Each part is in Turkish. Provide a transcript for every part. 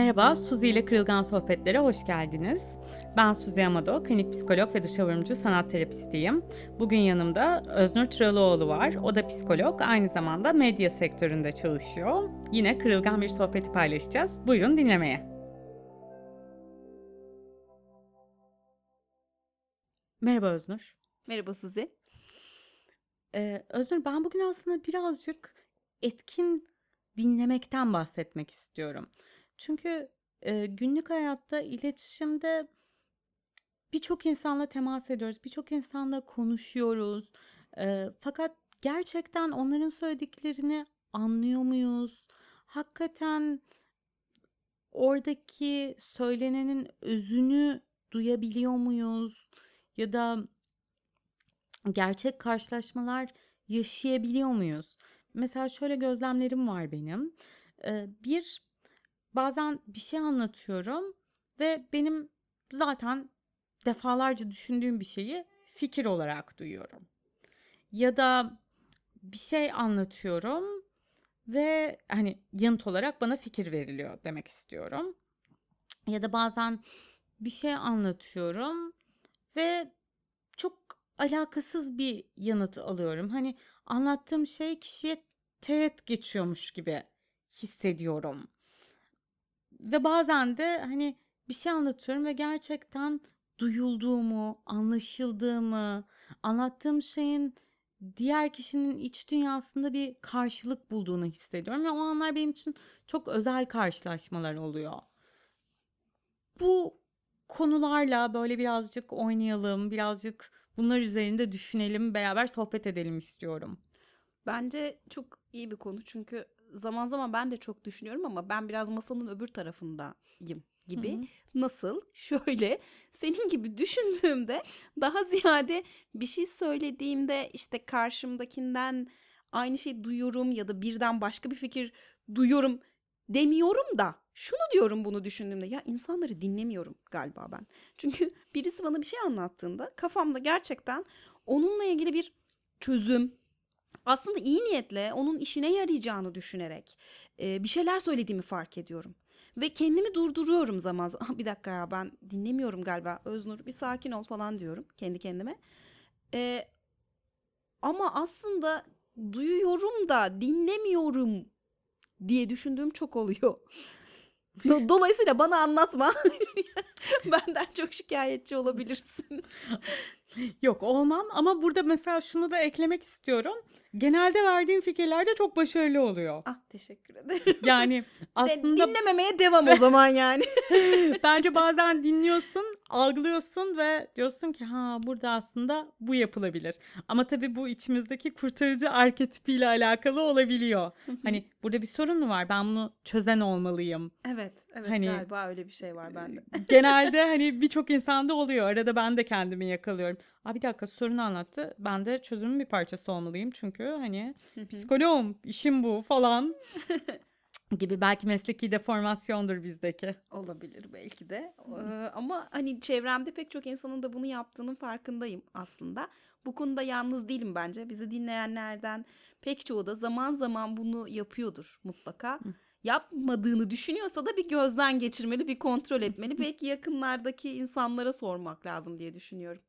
Merhaba, Suzi ile Kırılgan Sohbetlere hoş geldiniz. Ben Suzi Amado, klinik psikolog ve dışavurumcu sanat terapistiyim. Bugün yanımda Öznur Tralıoğlu var. O da psikolog, aynı zamanda medya sektöründe çalışıyor. Yine kırılgan bir sohbeti paylaşacağız. Buyurun dinlemeye. Merhaba Öznur. Merhaba Suzi. Ee, Öznur ben bugün aslında birazcık etkin dinlemekten bahsetmek istiyorum. Çünkü e, günlük hayatta iletişimde birçok insanla temas ediyoruz, birçok insanla konuşuyoruz. E, fakat gerçekten onların söylediklerini anlıyor muyuz? Hakikaten oradaki söylenenin özünü duyabiliyor muyuz? Ya da gerçek karşılaşmalar yaşayabiliyor muyuz? Mesela şöyle gözlemlerim var benim. Bir bazen bir şey anlatıyorum ve benim zaten defalarca düşündüğüm bir şeyi fikir olarak duyuyorum. Ya da bir şey anlatıyorum ve hani yanıt olarak bana fikir veriliyor demek istiyorum. Ya da bazen bir şey anlatıyorum ve çok alakasız bir yanıt alıyorum. Hani anlattığım şey kişiye teğet geçiyormuş gibi hissediyorum ve bazen de hani bir şey anlatıyorum ve gerçekten duyulduğumu, anlaşıldığımı, anlattığım şeyin diğer kişinin iç dünyasında bir karşılık bulduğunu hissediyorum ve o anlar benim için çok özel karşılaşmalar oluyor. Bu konularla böyle birazcık oynayalım, birazcık bunlar üzerinde düşünelim, beraber sohbet edelim istiyorum. Bence çok iyi bir konu çünkü zaman zaman ben de çok düşünüyorum ama ben biraz masanın öbür tarafındayım gibi. Hı-hı. Nasıl? Şöyle senin gibi düşündüğümde daha ziyade bir şey söylediğimde işte karşımdakinden aynı şeyi duyuyorum ya da birden başka bir fikir duyuyorum demiyorum da şunu diyorum bunu düşündüğümde ya insanları dinlemiyorum galiba ben. Çünkü birisi bana bir şey anlattığında kafamda gerçekten onunla ilgili bir çözüm aslında iyi niyetle onun işine yarayacağını düşünerek e, bir şeyler söylediğimi fark ediyorum. Ve kendimi durduruyorum zaman zaman. Bir dakika ya ben dinlemiyorum galiba. Öznur bir sakin ol falan diyorum kendi kendime. E, ama aslında duyuyorum da dinlemiyorum diye düşündüğüm çok oluyor. Dolayısıyla bana anlatma. Benden çok şikayetçi olabilirsin. Yok olmam ama burada mesela şunu da eklemek istiyorum. Genelde verdiğim fikirler de çok başarılı oluyor. Ah teşekkür ederim. Yani aslında... Dinlememeye devam o zaman yani. Bence bazen dinliyorsun, algılıyorsun ve diyorsun ki ha burada aslında bu yapılabilir. Ama tabii bu içimizdeki kurtarıcı arketipiyle alakalı olabiliyor. hani burada bir sorun mu var? Ben bunu çözen olmalıyım. Evet, evet hani, galiba öyle bir şey var bende. genelde hani birçok insanda oluyor. Arada ben de kendimi yakalıyorum. Aa bir dakika sorunu anlattı. Ben de çözümün bir parçası olmalıyım. Çünkü hani psikoloğum, işim bu falan. gibi belki mesleki deformasyondur bizdeki. Olabilir belki de. Ee, ama hani çevremde pek çok insanın da bunu yaptığının farkındayım aslında. Bu konuda yalnız değilim bence. Bizi dinleyenlerden pek çoğu da zaman zaman bunu yapıyordur mutlaka. Hı yapmadığını düşünüyorsa da bir gözden geçirmeli, bir kontrol etmeli. Belki yakınlardaki insanlara sormak lazım diye düşünüyorum.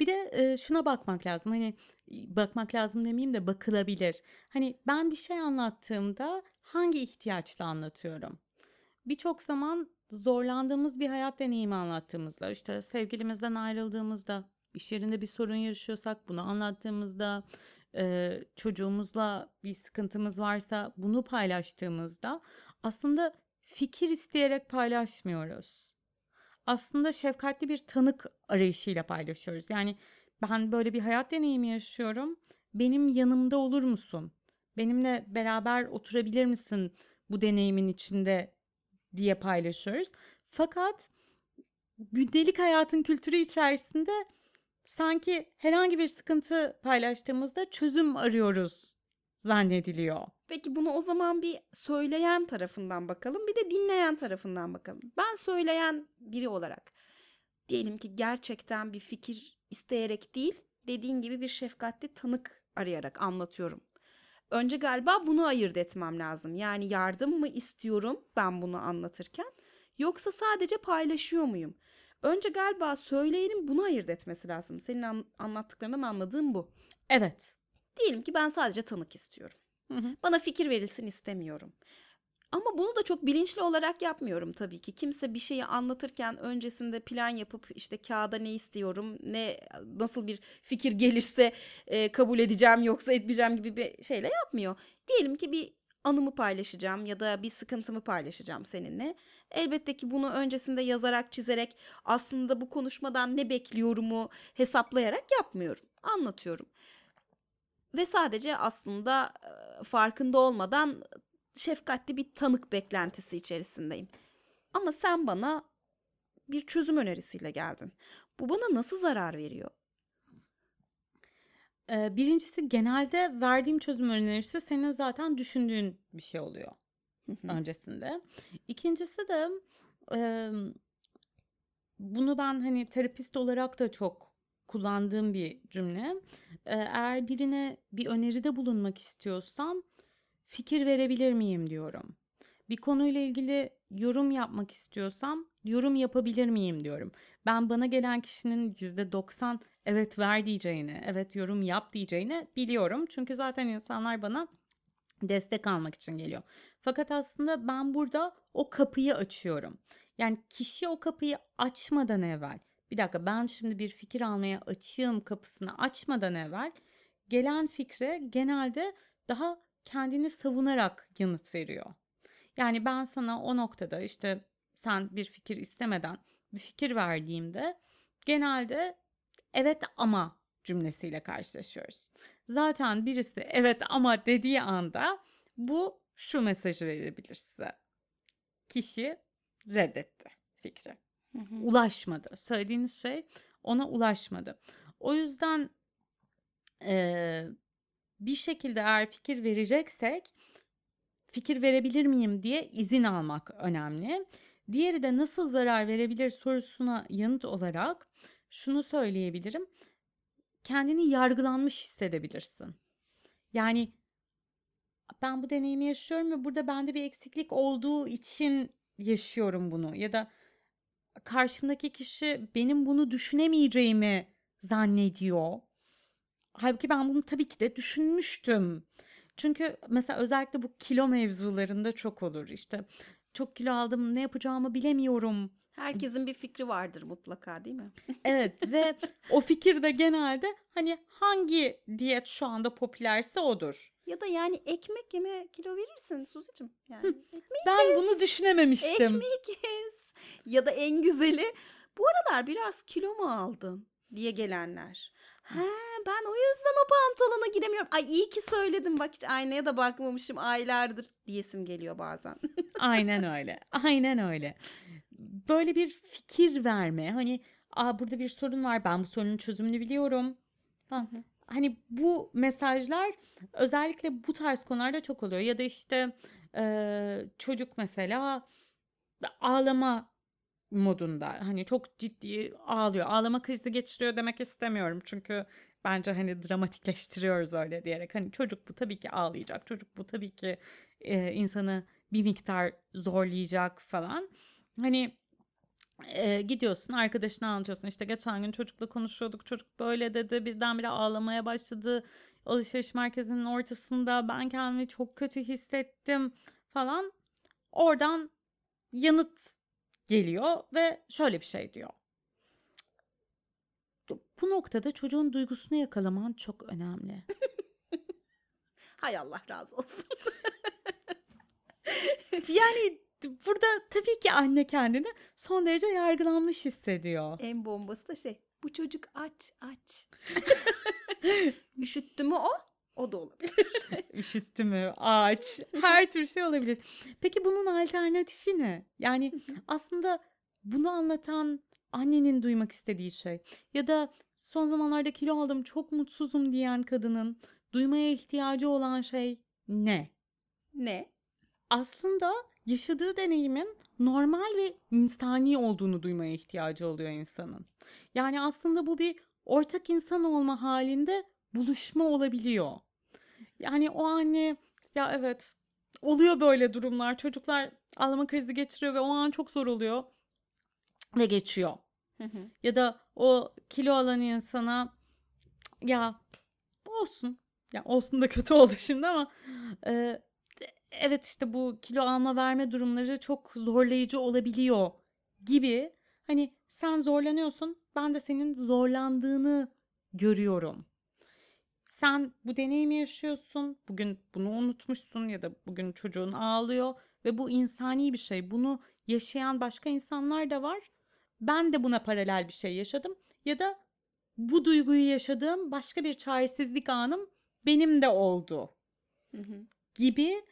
Bir de e, şuna bakmak lazım. Hani bakmak lazım demeyeyim de bakılabilir. Hani ben bir şey anlattığımda hangi ihtiyaçla anlatıyorum? Birçok zaman zorlandığımız bir hayat deneyimi anlattığımızda, işte sevgilimizden ayrıldığımızda, iş yerinde bir sorun yaşıyorsak bunu anlattığımızda, çocuğumuzla bir sıkıntımız varsa bunu paylaştığımızda aslında fikir isteyerek paylaşmıyoruz. Aslında şefkatli bir tanık arayışıyla paylaşıyoruz. Yani ben böyle bir hayat deneyimi yaşıyorum. Benim yanımda olur musun? Benimle beraber oturabilir misin bu deneyimin içinde diye paylaşıyoruz. Fakat gündelik hayatın kültürü içerisinde sanki herhangi bir sıkıntı paylaştığımızda çözüm arıyoruz zannediliyor. Peki bunu o zaman bir söyleyen tarafından bakalım bir de dinleyen tarafından bakalım. Ben söyleyen biri olarak diyelim ki gerçekten bir fikir isteyerek değil dediğin gibi bir şefkatli tanık arayarak anlatıyorum. Önce galiba bunu ayırt etmem lazım. Yani yardım mı istiyorum ben bunu anlatırken yoksa sadece paylaşıyor muyum? Önce galiba söyleyenin bunu ayırt etmesi lazım. Senin an- anlattıklarından anladığım bu. Evet. Diyelim ki ben sadece tanık istiyorum. Hı hı. Bana fikir verilsin istemiyorum. Ama bunu da çok bilinçli olarak yapmıyorum tabii ki. Kimse bir şeyi anlatırken öncesinde plan yapıp işte kağıda ne istiyorum, ne nasıl bir fikir gelirse e, kabul edeceğim yoksa etmeyeceğim gibi bir şeyle yapmıyor. Diyelim ki bir anımı paylaşacağım ya da bir sıkıntımı paylaşacağım seninle. Elbette ki bunu öncesinde yazarak, çizerek aslında bu konuşmadan ne bekliyorumu hesaplayarak yapmıyorum. Anlatıyorum. Ve sadece aslında e, farkında olmadan şefkatli bir tanık beklentisi içerisindeyim. Ama sen bana bir çözüm önerisiyle geldin. Bu bana nasıl zarar veriyor? Ee, birincisi genelde verdiğim çözüm önerisi senin zaten düşündüğün bir şey oluyor öncesinde. İkincisi de e, bunu ben hani terapist olarak da çok kullandığım bir cümle. Eğer birine bir öneride bulunmak istiyorsam fikir verebilir miyim diyorum. Bir konuyla ilgili yorum yapmak istiyorsam yorum yapabilir miyim diyorum. Ben bana gelen kişinin %90 evet ver diyeceğini, evet yorum yap diyeceğini biliyorum. Çünkü zaten insanlar bana destek almak için geliyor. Fakat aslında ben burada o kapıyı açıyorum. Yani kişi o kapıyı açmadan evvel bir dakika ben şimdi bir fikir almaya açığım kapısını açmadan evvel gelen fikre genelde daha kendini savunarak yanıt veriyor. Yani ben sana o noktada işte sen bir fikir istemeden bir fikir verdiğimde genelde evet ama cümlesiyle karşılaşıyoruz. Zaten birisi evet ama dediği anda bu şu mesajı verebilir size. Kişi reddetti fikri. Ulaşmadı. Söylediğiniz şey ona ulaşmadı. O yüzden e, bir şekilde eğer fikir vereceksek fikir verebilir miyim diye izin almak önemli. Diğeri de nasıl zarar verebilir sorusuna yanıt olarak şunu söyleyebilirim. Kendini yargılanmış hissedebilirsin. Yani ben bu deneyimi yaşıyorum ve burada bende bir eksiklik olduğu için yaşıyorum bunu ya da karşımdaki kişi benim bunu düşünemeyeceğimi zannediyor. Halbuki ben bunu tabii ki de düşünmüştüm. Çünkü mesela özellikle bu kilo mevzularında çok olur. İşte çok kilo aldım ne yapacağımı bilemiyorum. Herkesin bir fikri vardır mutlaka değil mi? Evet ve o fikir de genelde hani hangi diyet şu anda popülerse odur. Ya da yani ekmek yeme kilo verirsin Suzi'cim. Yani ekmeği Ben kes, bunu düşünememiştim. Ekmeği kes. Ya da en güzeli bu aralar biraz kilo mu aldın diye gelenler. He ben o yüzden o pantolona giremiyorum. Ay iyi ki söyledim bak hiç aynaya da bakmamışım aylardır diyesim geliyor bazen. Aynen öyle. Aynen öyle. Böyle bir fikir verme. Hani Aa, burada bir sorun var. Ben bu sorunun çözümünü biliyorum. Falan. Hani bu mesajlar özellikle bu tarz konularda çok oluyor. Ya da işte e, çocuk mesela ağlama modunda hani çok ciddi ağlıyor. Ağlama krizi geçiriyor demek istemiyorum. Çünkü bence hani dramatikleştiriyoruz öyle diyerek. Hani çocuk bu tabii ki ağlayacak. Çocuk bu tabii ki e, insanı bir miktar zorlayacak falan. Hani e, gidiyorsun arkadaşına anlatıyorsun işte geçen gün çocukla konuşuyorduk çocuk böyle dedi birdenbire ağlamaya başladı alışveriş merkezinin ortasında ben kendimi çok kötü hissettim falan oradan yanıt geliyor ve şöyle bir şey diyor bu noktada çocuğun duygusunu yakalaman çok önemli. Hay Allah razı olsun. yani burada tabii ki anne kendini son derece yargılanmış hissediyor. En bombası da şey bu çocuk aç aç. Üşüttü mü o? O da olabilir. Üşüttü mü? Aç. Her tür şey olabilir. Peki bunun alternatifi ne? Yani aslında bunu anlatan annenin duymak istediği şey ya da son zamanlarda kilo aldım çok mutsuzum diyen kadının duymaya ihtiyacı olan şey ne? Ne? Aslında yaşadığı deneyimin normal ve insani olduğunu duymaya ihtiyacı oluyor insanın. Yani aslında bu bir ortak insan olma halinde buluşma olabiliyor. Yani o anne ya evet oluyor böyle durumlar. Çocuklar ağlama krizi geçiriyor ve o an çok zor oluyor ve geçiyor. Ya da o kilo alan insana ya olsun. Ya olsun da kötü oldu şimdi ama e, evet işte bu kilo alma verme durumları çok zorlayıcı olabiliyor gibi. Hani sen zorlanıyorsun ben de senin zorlandığını görüyorum. Sen bu deneyimi yaşıyorsun. Bugün bunu unutmuşsun ya da bugün çocuğun ağlıyor ve bu insani bir şey. Bunu yaşayan başka insanlar da var. Ben de buna paralel bir şey yaşadım ya da bu duyguyu yaşadığım başka bir çaresizlik anım benim de oldu. Gibi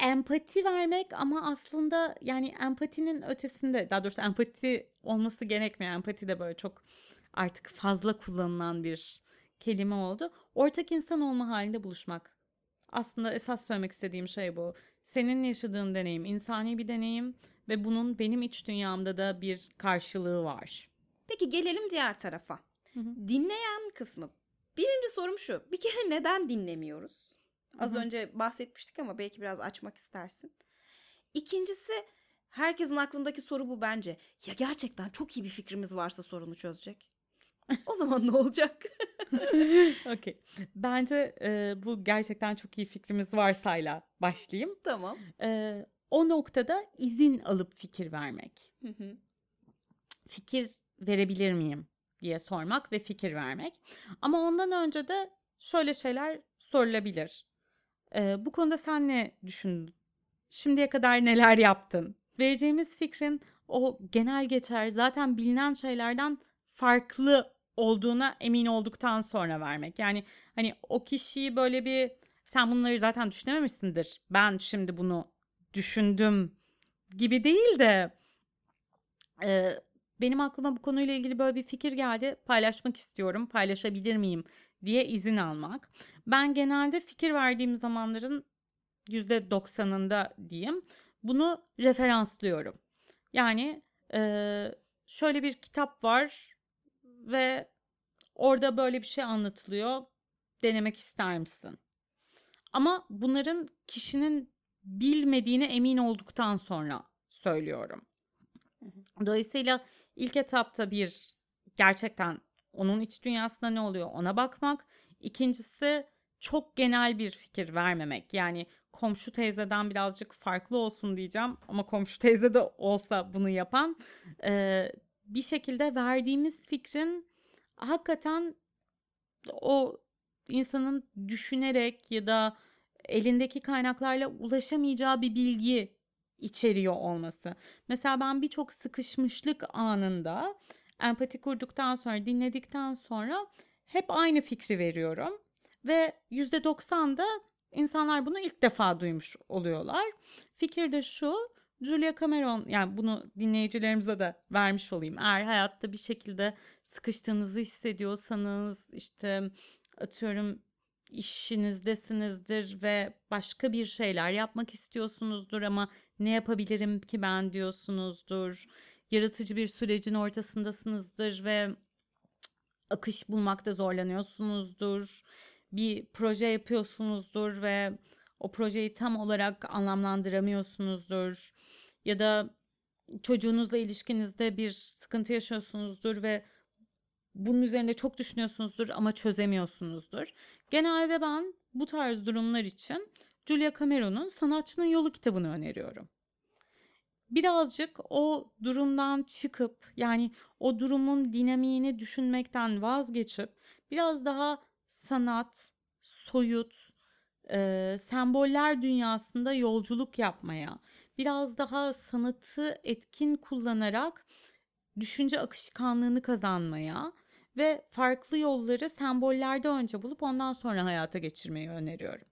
empati vermek ama aslında yani empatinin ötesinde daha doğrusu empati olması gerekmiyor. Empati de böyle çok artık fazla kullanılan bir kelime oldu. Ortak insan olma halinde buluşmak. Aslında esas söylemek istediğim şey bu. Senin yaşadığın deneyim insani bir deneyim ve bunun benim iç dünyamda da bir karşılığı var. Peki gelelim diğer tarafa. Hı hı. Dinleyen kısmı. Birinci sorum şu. Bir kere neden dinlemiyoruz? Az hı hı. önce bahsetmiştik ama belki biraz açmak istersin. İkincisi herkesin aklındaki soru bu bence. Ya gerçekten çok iyi bir fikrimiz varsa sorunu çözecek. O zaman ne olacak? Okey. Bence e, bu gerçekten çok iyi fikrimiz varsayla başlayayım. Tamam. E, o noktada izin alıp fikir vermek. Fikir verebilir miyim diye sormak ve fikir vermek. Ama ondan önce de şöyle şeyler sorulabilir. E, bu konuda sen ne düşündün? Şimdiye kadar neler yaptın? Vereceğimiz fikrin o genel geçer zaten bilinen şeylerden farklı olduğuna emin olduktan sonra vermek. Yani hani o kişiyi böyle bir sen bunları zaten düşünememişsindir. Ben şimdi bunu düşündüm gibi değil de e, benim aklıma bu konuyla ilgili böyle bir fikir geldi. Paylaşmak istiyorum. Paylaşabilir miyim diye izin almak. Ben genelde fikir verdiğim zamanların yüzde doksanında diyeyim bunu referanslıyorum. Yani e, şöyle bir kitap var ve orada böyle bir şey anlatılıyor. Denemek ister misin? Ama bunların kişinin bilmediğine emin olduktan sonra söylüyorum. Dolayısıyla ilk etapta bir gerçekten onun iç dünyasında ne oluyor ona bakmak. İkincisi çok genel bir fikir vermemek. Yani komşu teyzeden birazcık farklı olsun diyeceğim ama komşu teyze de olsa bunu yapan e, bir şekilde verdiğimiz fikrin hakikaten o insanın düşünerek ya da elindeki kaynaklarla ulaşamayacağı bir bilgi içeriyor olması. Mesela ben birçok sıkışmışlık anında empati kurduktan sonra dinledikten sonra hep aynı fikri veriyorum ve %90 da insanlar bunu ilk defa duymuş oluyorlar. Fikir de şu Julia Cameron yani bunu dinleyicilerimize de vermiş olayım. Eğer hayatta bir şekilde sıkıştığınızı hissediyorsanız işte atıyorum işinizdesinizdir ve başka bir şeyler yapmak istiyorsunuzdur ama ne yapabilirim ki ben diyorsunuzdur. Yaratıcı bir sürecin ortasındasınızdır ve akış bulmakta zorlanıyorsunuzdur. Bir proje yapıyorsunuzdur ve o projeyi tam olarak anlamlandıramıyorsunuzdur. Ya da çocuğunuzla ilişkinizde bir sıkıntı yaşıyorsunuzdur ve bunun üzerinde çok düşünüyorsunuzdur ama çözemiyorsunuzdur. Genelde ben bu tarz durumlar için Julia Cameron'un Sanatçının Yolu kitabını öneriyorum. Birazcık o durumdan çıkıp yani o durumun dinamiğini düşünmekten vazgeçip biraz daha sanat, soyut, e, semboller dünyasında yolculuk yapmaya, biraz daha sanatı etkin kullanarak düşünce akışkanlığını kazanmaya ve farklı yolları sembollerde önce bulup ondan sonra hayata geçirmeyi öneriyorum.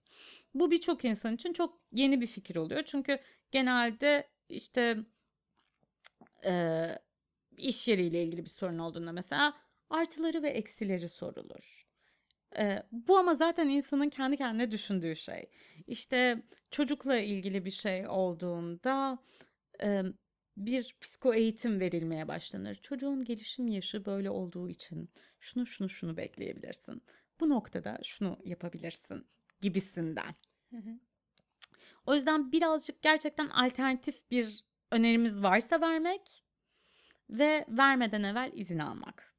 Bu birçok insan için çok yeni bir fikir oluyor. Çünkü genelde işte e, iş yeriyle ilgili bir sorun olduğunda mesela artıları ve eksileri sorulur. E, bu ama zaten insanın kendi kendine düşündüğü şey. İşte çocukla ilgili bir şey olduğunda e, bir psiko eğitim verilmeye başlanır. Çocuğun gelişim yaşı böyle olduğu için şunu şunu şunu bekleyebilirsin. Bu noktada şunu yapabilirsin gibisinden. O yüzden birazcık gerçekten alternatif bir önerimiz varsa vermek ve vermeden evvel izin almak.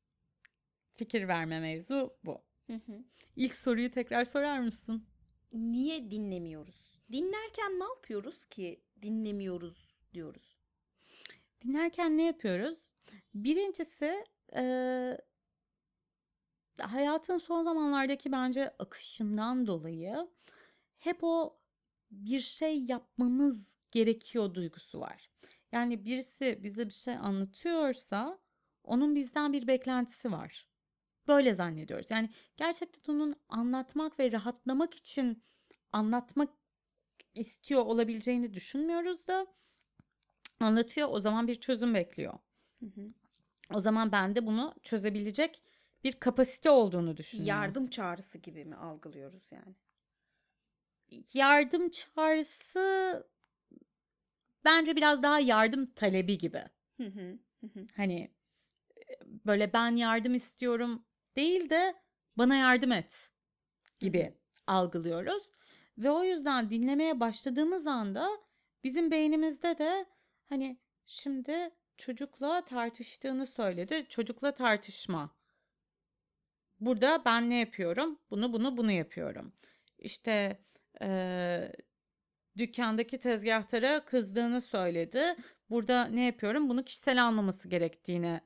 Fikir verme mevzu bu. Hı hı. İlk soruyu tekrar sorar mısın? Niye dinlemiyoruz? Dinlerken ne yapıyoruz ki dinlemiyoruz diyoruz? Dinlerken ne yapıyoruz? Birincisi e, hayatın son zamanlardaki bence akışından dolayı hep o bir şey yapmamız gerekiyor duygusu var. Yani birisi bize bir şey anlatıyorsa onun bizden bir beklentisi var. Böyle zannediyoruz. Yani gerçekten onun anlatmak ve rahatlamak için anlatmak istiyor olabileceğini düşünmüyoruz da anlatıyor o zaman bir çözüm bekliyor. Hı hı. O zaman ben de bunu çözebilecek bir kapasite olduğunu düşünüyorum. Yardım çağrısı gibi mi algılıyoruz yani? Yardım çağrısı bence biraz daha yardım talebi gibi. Hı hı. Hı hı. Hani böyle ben yardım istiyorum değil de bana yardım et gibi algılıyoruz. Ve o yüzden dinlemeye başladığımız anda bizim beynimizde de hani şimdi çocukla tartıştığını söyledi. Çocukla tartışma. Burada ben ne yapıyorum? Bunu bunu bunu yapıyorum. İşte eee, dükkandaki tezgahtara kızdığını söyledi. Burada ne yapıyorum? Bunu kişisel almaması gerektiğini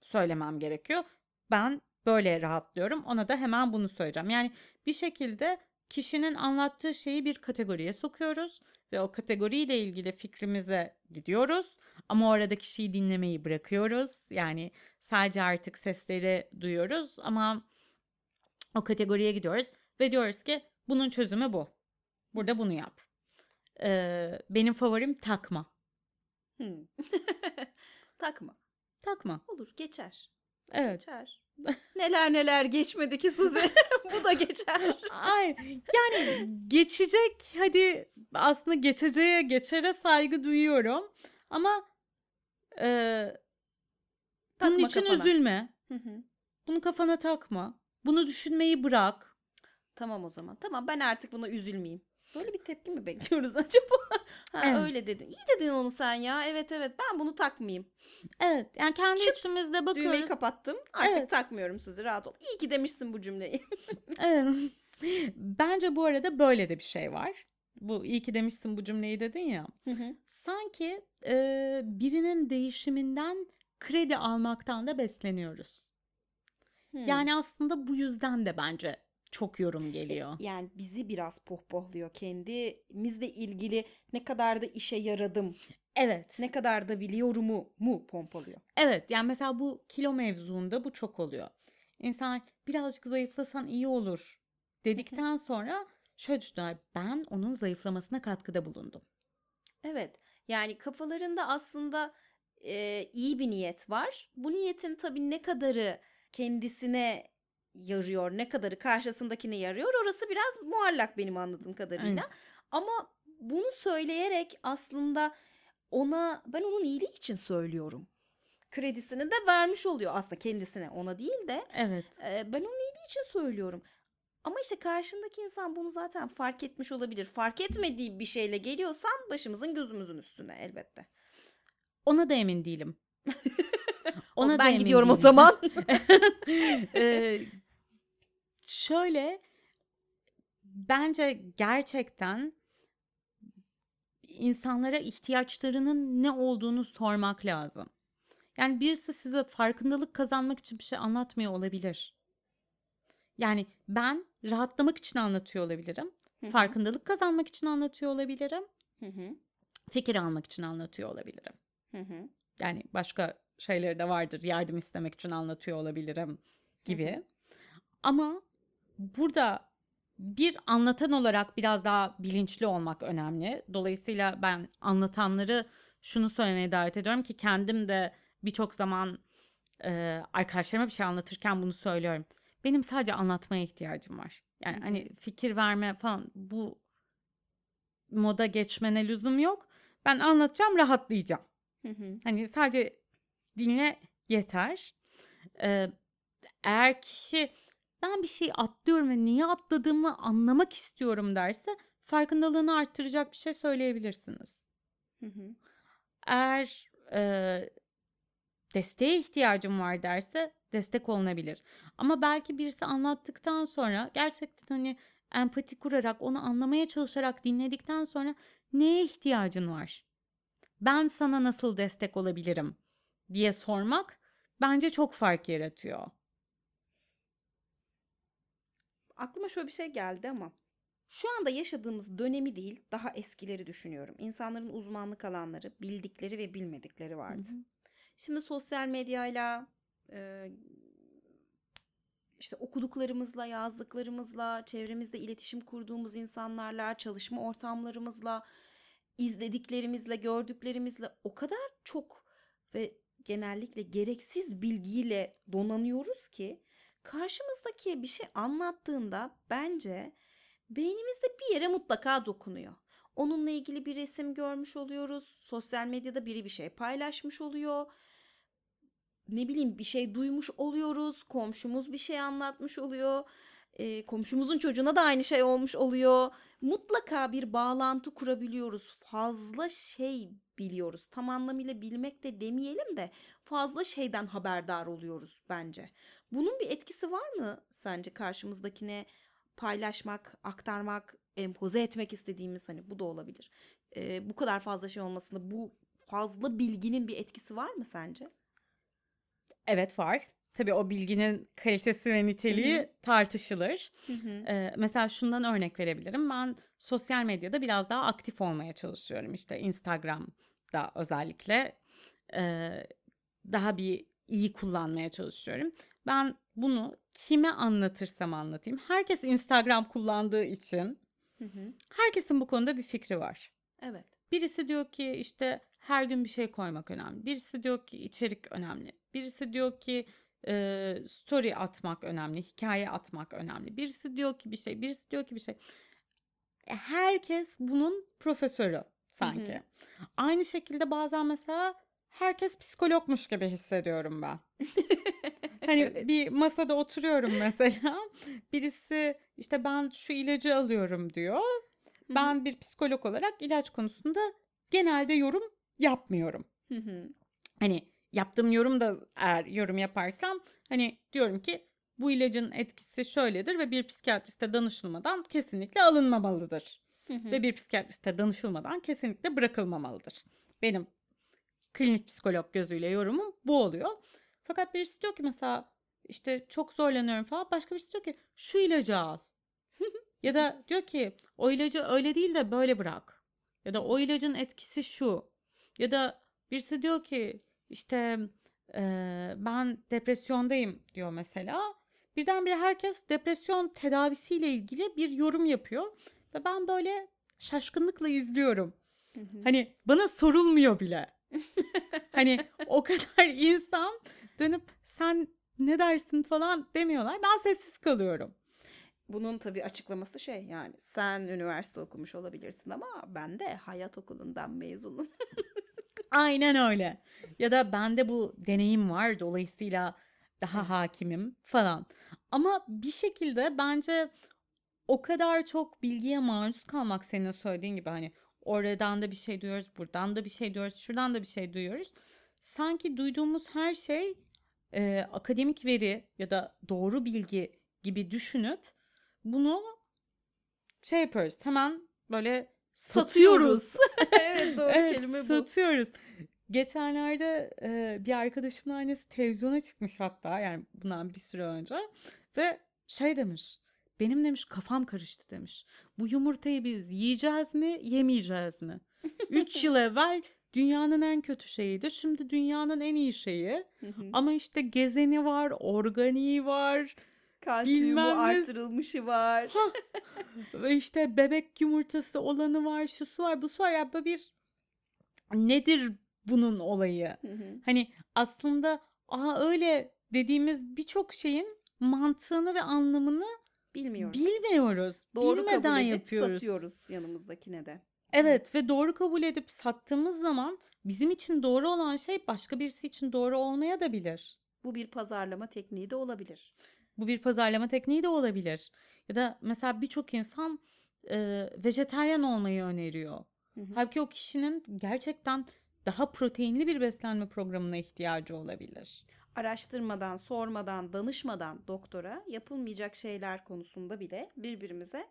söylemem gerekiyor. Ben böyle rahatlıyorum. Ona da hemen bunu söyleyeceğim. Yani bir şekilde kişinin anlattığı şeyi bir kategoriye sokuyoruz ve o kategoriyle ilgili fikrimize gidiyoruz. Ama o arada kişiyi dinlemeyi bırakıyoruz. Yani sadece artık sesleri duyuyoruz ama o kategoriye gidiyoruz ve diyoruz ki bunun çözümü bu. Burada bunu yap. Ee, benim favorim takma. Hı. Takma. Takma. Olur geçer. Evet. Geçer. neler neler geçmedi ki Suzi. Bu da geçer. Ay yani geçecek hadi aslında geçeceğe geçere saygı duyuyorum ama e, bunun için kafana. üzülme. Hı hı. Bunu kafana takma. Bunu düşünmeyi bırak. Tamam o zaman. Tamam ben artık buna üzülmeyeyim. Böyle bir tepki mi bekliyoruz acaba? ha, Evet. Öyle dedin. İyi dedin onu sen ya. Evet evet ben bunu takmayayım. Evet yani kendi Çıt, içimizde Düğmeyi bakıyoruz. kapattım. Artık Evet. takmıyorum Suzi rahat ol. İyi ki demişsin bu cümleyi. Evet. Bence bu arada böyle de bir şey var. Bu iyi ki demişsin bu cümleyi dedin ya. Hı hı. Sanki e, birinin değişiminden kredi almaktan da besleniyoruz. Hmm. Yani aslında bu yüzden de bence çok yorum geliyor. yani bizi biraz pohpohluyor. Kendimizle ilgili ne kadar da işe yaradım, Evet. ne kadar da biliyorumu mu pompalıyor. Evet yani mesela bu kilo mevzuunda bu çok oluyor. İnsanlar birazcık zayıflasan iyi olur dedikten sonra şöyle düşünüyorlar. Ben onun zayıflamasına katkıda bulundum. Evet. Yani kafalarında aslında e, iyi bir niyet var. Bu niyetin tabii ne kadarı kendisine yarıyor, ne kadarı karşısındakine yarıyor orası biraz muallak benim anladığım kadarıyla. Aynen. Ama bunu söyleyerek aslında ona ben onun iyiliği için söylüyorum. Kredisini de vermiş oluyor aslında kendisine ona değil de Evet. e, ben onun iyiliği için söylüyorum. Ama işte karşındaki insan bunu zaten fark etmiş olabilir. Fark etmediği bir şeyle geliyorsan başımızın gözümüzün üstüne elbette. Ona da emin değilim. Ona ben gidiyorum o değilim. zaman. Ee, şöyle bence gerçekten insanlara ihtiyaçlarının ne olduğunu sormak lazım. Yani birisi size farkındalık kazanmak için bir şey anlatmıyor olabilir. Yani ben rahatlamak için anlatıyor olabilirim. Hı hı. Farkındalık kazanmak için anlatıyor olabilirim. Hı hı, Fikir almak için anlatıyor olabilirim. hı hı. Yani başka şeyleri de vardır. Yardım istemek için anlatıyor olabilirim gibi. Ama burada bir anlatan olarak biraz daha bilinçli olmak önemli. Dolayısıyla ben anlatanları şunu söylemeye davet ediyorum ki kendim de birçok zaman e, arkadaşlarıma bir şey anlatırken bunu söylüyorum. Benim sadece anlatmaya ihtiyacım var. Yani hani fikir verme falan bu moda geçmene lüzum yok. Ben anlatacağım, rahatlayacağım. Hı hı. Hani sadece dinle yeter. Ee, eğer kişi ben bir şey atlıyorum ve niye atladığımı anlamak istiyorum derse farkındalığını arttıracak bir şey söyleyebilirsiniz. Hı hı. Eğer e, desteğe ihtiyacım var derse destek olunabilir. Ama belki birisi anlattıktan sonra gerçekten hani empati kurarak onu anlamaya çalışarak dinledikten sonra neye ihtiyacın var? Ben sana nasıl destek olabilirim diye sormak bence çok fark yaratıyor. Aklıma şöyle bir şey geldi ama şu anda yaşadığımız dönemi değil, daha eskileri düşünüyorum. İnsanların uzmanlık alanları, bildikleri ve bilmedikleri vardı. Hı hı. Şimdi sosyal medyayla e, işte okuduklarımızla, yazdıklarımızla, çevremizde iletişim kurduğumuz insanlarla, çalışma ortamlarımızla, izlediklerimizle, gördüklerimizle o kadar çok ve genellikle gereksiz bilgiyle donanıyoruz ki karşımızdaki bir şey anlattığında bence beynimizde bir yere mutlaka dokunuyor. Onunla ilgili bir resim görmüş oluyoruz. Sosyal medyada biri bir şey paylaşmış oluyor. Ne bileyim bir şey duymuş oluyoruz. Komşumuz bir şey anlatmış oluyor. E, komşumuzun çocuğuna da aynı şey olmuş oluyor. Mutlaka bir bağlantı kurabiliyoruz. Fazla şey biliyoruz. Tam anlamıyla bilmek de demeyelim de fazla şeyden haberdar oluyoruz bence. Bunun bir etkisi var mı sence karşımızdakine paylaşmak, aktarmak, empoze etmek istediğimiz hani bu da olabilir. Ee, bu kadar fazla şey olmasında bu fazla bilginin bir etkisi var mı sence? Evet var. Tabii o bilginin kalitesi ve niteliği Hı hı. tartışılır. Hı hı. Ee, mesela şundan örnek verebilirim. Ben sosyal medyada biraz daha aktif olmaya çalışıyorum. İşte Instagram'da özellikle e, daha bir iyi kullanmaya çalışıyorum. Ben bunu kime anlatırsam anlatayım. Herkes Instagram kullandığı için Hı hı. herkesin bu konuda bir fikri var. Evet. Birisi diyor ki işte her gün bir şey koymak önemli. Birisi diyor ki içerik önemli. Birisi diyor ki e, story atmak önemli, hikaye atmak önemli. Birisi diyor ki bir şey, birisi diyor ki bir şey. E, Herkes bunun profesörü sanki. Hı hı. Aynı şekilde bazen mesela herkes psikologmuş gibi hissediyorum ben. Hani Evet. bir masada oturuyorum mesela. Birisi işte ben şu ilacı alıyorum diyor. Ben bir psikolog olarak ilaç konusunda genelde yorum yapmıyorum. Hı hı. Hani yaptığım yorum da eğer yorum yaparsam hani diyorum ki bu ilacın etkisi şöyledir ve bir psikiyatriste danışılmadan kesinlikle alınmamalıdır. Hı hı. Ve bir psikiyatriste danışılmadan kesinlikle bırakılmamalıdır. Benim klinik psikolog gözüyle yorumum bu oluyor. Fakat birisi diyor ki mesela işte çok zorlanıyorum falan. Başka birisi diyor ki şu ilacı al. ya da diyor ki o ilacı öyle değil de böyle bırak. Ya da o ilacın etkisi şu. Ya da birisi diyor ki işte eee, ben depresyondayım diyor mesela. Birdenbire herkes depresyon tedavisiyle ilgili bir yorum yapıyor. Ve ben böyle şaşkınlıkla izliyorum. Hı hı. Hani bana sorulmuyor bile. hani o kadar insan dönüp sen ne dersin falan demiyorlar. Ben sessiz kalıyorum. Bunun tabii açıklaması şey yani sen üniversite okumuş olabilirsin ama ben de hayat okulundan mezunum. Aynen öyle. Ya da bende bu deneyim var dolayısıyla daha hakimim falan. Ama bir şekilde bence o kadar çok bilgiye maruz kalmak senin söylediğin gibi hani oradan da bir şey duyuyoruz, buradan da bir şey duyuyoruz, şuradan da bir şey duyuyoruz. Sanki duyduğumuz her şey e, akademik veri ya da doğru bilgi gibi düşünüp bunu şey yapıyoruz. Hemen böyle satıyoruz. evet doğru Evet, kelime bu. satıyoruz. Geçenlerde e, bir arkadaşımın annesi televizyona çıkmış hatta yani bundan bir süre önce ve şey demiş benim demiş kafam karıştı demiş. Bu yumurtayı biz yiyeceğiz mi yemeyeceğiz mi? 3 yıl evvel dünyanın en kötü şeyiydi şimdi dünyanın en iyi şeyi Hı hı. ama işte gezeni var organiği var Kalsiyumu bilmem var. ve işte bebek yumurtası olanı var şusu var bu var ya böyle bir nedir bunun olayı? Hı hı. Hani aslında aa öyle dediğimiz birçok şeyin mantığını ve anlamını Bilmiyoruz. bilmiyoruz. Doğru Bilmeden kabul edip yapıyoruz. satıyoruz yanımızdakine de. Evet ve doğru kabul edip sattığımız zaman bizim için doğru olan şey başka birisi için doğru olmaya da bilir. Bu bir pazarlama tekniği de olabilir. Bu bir pazarlama tekniği de olabilir. Ya da mesela birçok insan e, vejeteryan olmayı öneriyor. Hı hı. Halbuki o kişinin gerçekten daha proteinli bir beslenme programına ihtiyacı olabilir. Araştırmadan, sormadan, danışmadan doktora yapılmayacak şeyler konusunda bile birbirimize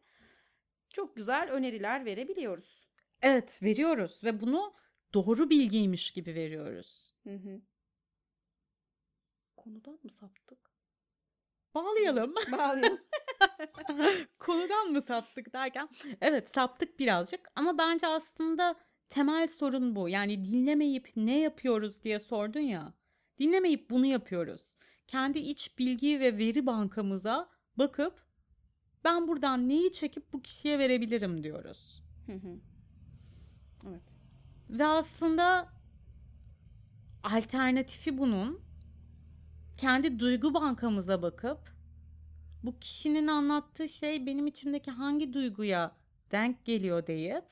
çok güzel öneriler verebiliyoruz. Evet veriyoruz ve bunu doğru bilgiymiş gibi veriyoruz. Hı hı. Konudan mı saptık? Bağlayalım. Bağlayalım. Konudan mı saptık derken evet saptık birazcık ama bence aslında temel sorun bu. Yani dinlemeyip ne yapıyoruz diye sordun ya. Dinlemeyip bunu yapıyoruz. Kendi iç bilgi ve veri bankamıza bakıp ben buradan neyi çekip bu kişiye verebilirim diyoruz. Hı hı. Evet. Ve aslında alternatifi bunun kendi duygu bankamıza bakıp bu kişinin anlattığı şey benim içimdeki hangi duyguya denk geliyor deyip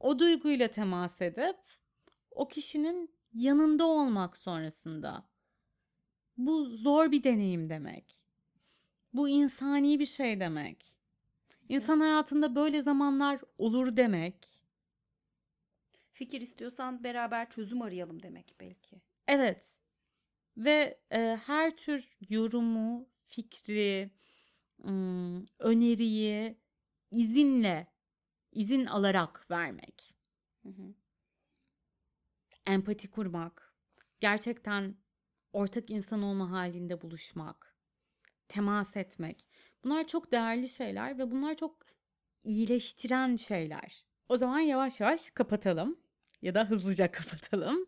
o duyguyla temas edip o kişinin yanında olmak sonrasında. Bu zor bir deneyim demek. Bu insani bir şey demek. İnsan hayatında böyle zamanlar olur demek. Fikir istiyorsan beraber çözüm arayalım demek belki. Evet. Ve e, her tür yorumu, fikri, ım, öneriyi izinle, izin alarak vermek. Hı hı. Empati kurmak, gerçekten ortak insan olma halinde buluşmak, temas etmek. Bunlar çok değerli şeyler ve bunlar çok iyileştiren şeyler. O zaman yavaş yavaş kapatalım ya da hızlıca kapatalım.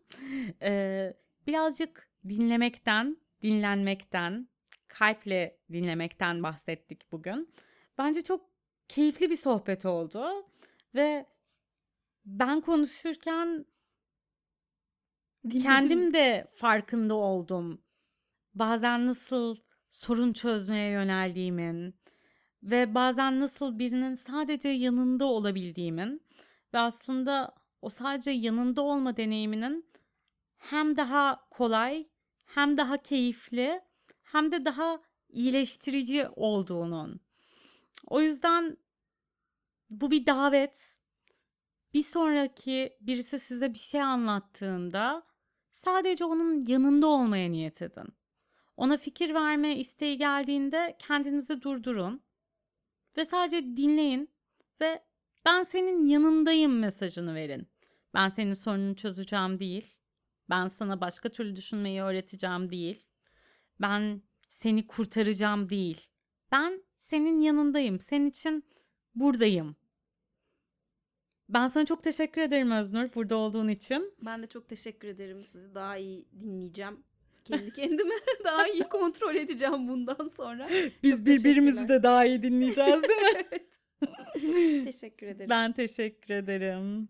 Ee, birazcık dinlemekten, dinlenmekten, kalple dinlemekten bahsettik bugün. Bence çok keyifli bir sohbet oldu ve ben konuşurken kendim de farkında oldum. Bazen nasıl sorun çözmeye yöneldiğimin ve bazen nasıl birinin sadece yanında olabildiğimin ve aslında o sadece yanında olma deneyiminin hem daha kolay hem daha keyifli hem de daha iyileştirici olduğunun. O yüzden bu bir davet. Bir sonraki birisi size bir şey anlattığında sadece onun yanında olmaya niyet edin. Ona fikir verme isteği geldiğinde kendinizi durdurun ve sadece dinleyin ve ben senin yanındayım mesajını verin. Ben senin sorununu çözeceğim değil. Ben sana başka türlü düşünmeyi öğreteceğim değil. Ben seni kurtaracağım değil. Ben senin yanındayım. Senin için buradayım. Ben sana çok teşekkür ederim Öznur burada olduğun için. Ben de çok teşekkür ederim. Sizi daha iyi dinleyeceğim. Kendi kendime daha iyi kontrol edeceğim bundan sonra. Biz Çok birbirimizi de daha iyi dinleyeceğiz değil mi? Teşekkür ederim. ben teşekkür ederim.